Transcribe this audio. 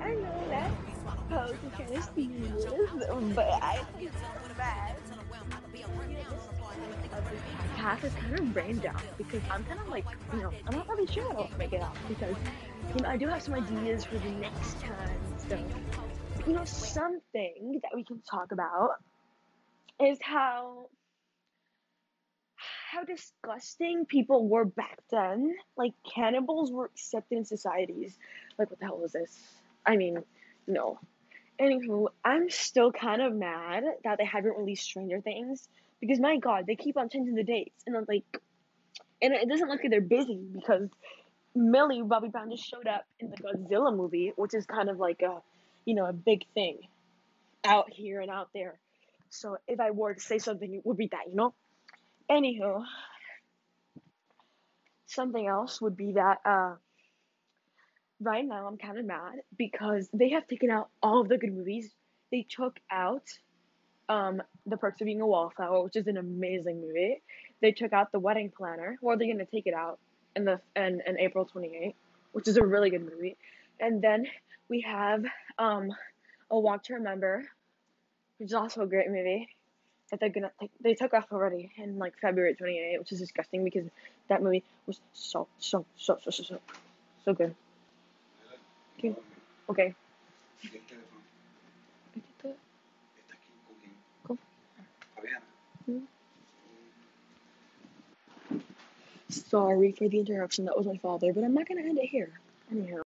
I know that Poe's is to of me but I think path is kind of brain down because I'm kind of like, you know, I'm not really sure how to make it out because, you know, I do have some ideas for the next time. So, you know, something that we can talk about is how how disgusting people were back then. Like cannibals were accepted in societies. Like what the hell was this? I mean, no. Anywho, I'm still kind of mad that they haven't released Stranger Things because my God, they keep on changing the dates and I'm like, and it doesn't look like they're busy because Millie Bobby Brown just showed up in the Godzilla movie, which is kind of like a, you know, a big thing out here and out there. So if I were to say something, it would be that, you know. Anywho, something else would be that uh, right now I'm kind of mad because they have taken out all of the good movies. They took out um, The Perks of Being a Wallflower, which is an amazing movie. They took out The Wedding Planner, or they're gonna take it out in the in, in April 28, which is a really good movie. And then we have um, A Walk to Remember, which is also a great movie that they're gonna take, they took off already in like February 28, which is disgusting because that movie was so so so so so so, so good. Okay. Okay. Go. Sorry for the interruption. That was my father, but I'm not gonna end it here. Anyhow.